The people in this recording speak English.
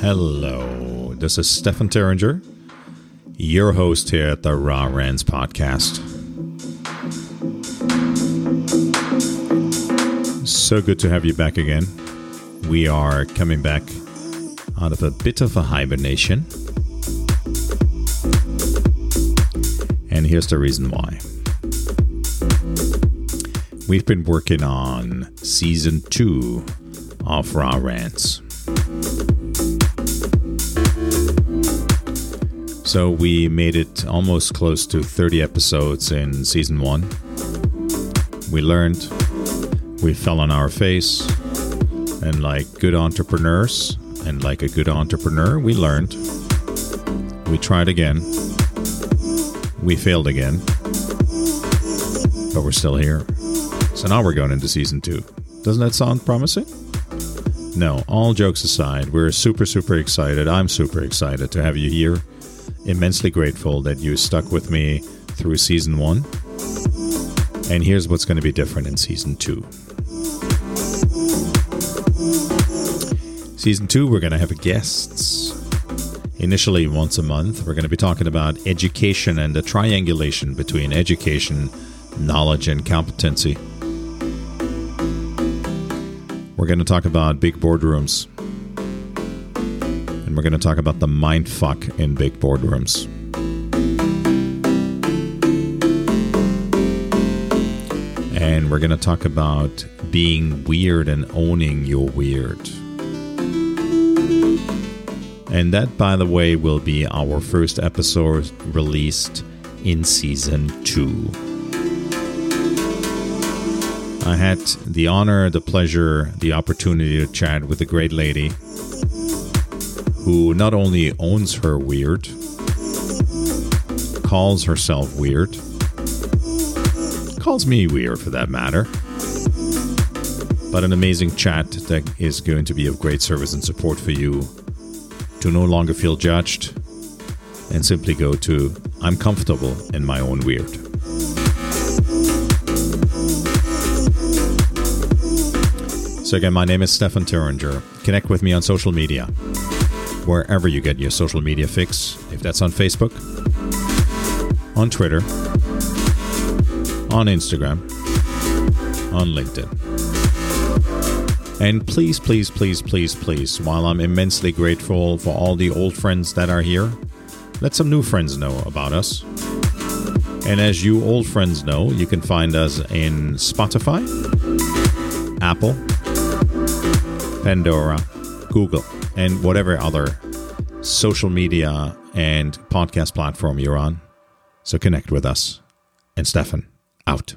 Hello, this is Stefan Terringer, your host here at the Raw Rants podcast. So good to have you back again. We are coming back out of a bit of a hibernation. And here's the reason why. We've been working on season two of Raw Rants. So we made it almost close to 30 episodes in season one. We learned, we fell on our face, and like good entrepreneurs, and like a good entrepreneur, we learned. We tried again. We failed again. But we're still here. So now we're going into season two. Doesn't that sound promising? No, all jokes aside, we're super, super excited. I'm super excited to have you here immensely grateful that you stuck with me through season one. And here's what's going to be different in season two. Season two, we're going to have guests. Initially, once a month, we're going to be talking about education and the triangulation between education, knowledge, and competency. We're going to talk about big boardrooms and we're going to talk about the mind fuck in big boardrooms. And we're going to talk about being weird and owning your weird. And that, by the way, will be our first episode released in season two. I had the honor, the pleasure, the opportunity to chat with a great lady who not only owns her weird, calls herself weird, calls me weird for that matter, but an amazing chat that is going to be of great service and support for you to no longer feel judged and simply go to I'm comfortable in my own weird. So, again, my name is Stefan Terringer. Connect with me on social media wherever you get your social media fix, if that's on Facebook, on Twitter, on Instagram, on LinkedIn. And please, please, please, please, please, while I'm immensely grateful for all the old friends that are here, let some new friends know about us. And as you old friends know, you can find us in Spotify, Apple, Pandora, Google, and whatever other social media and podcast platform you're on. So connect with us. And Stefan, out.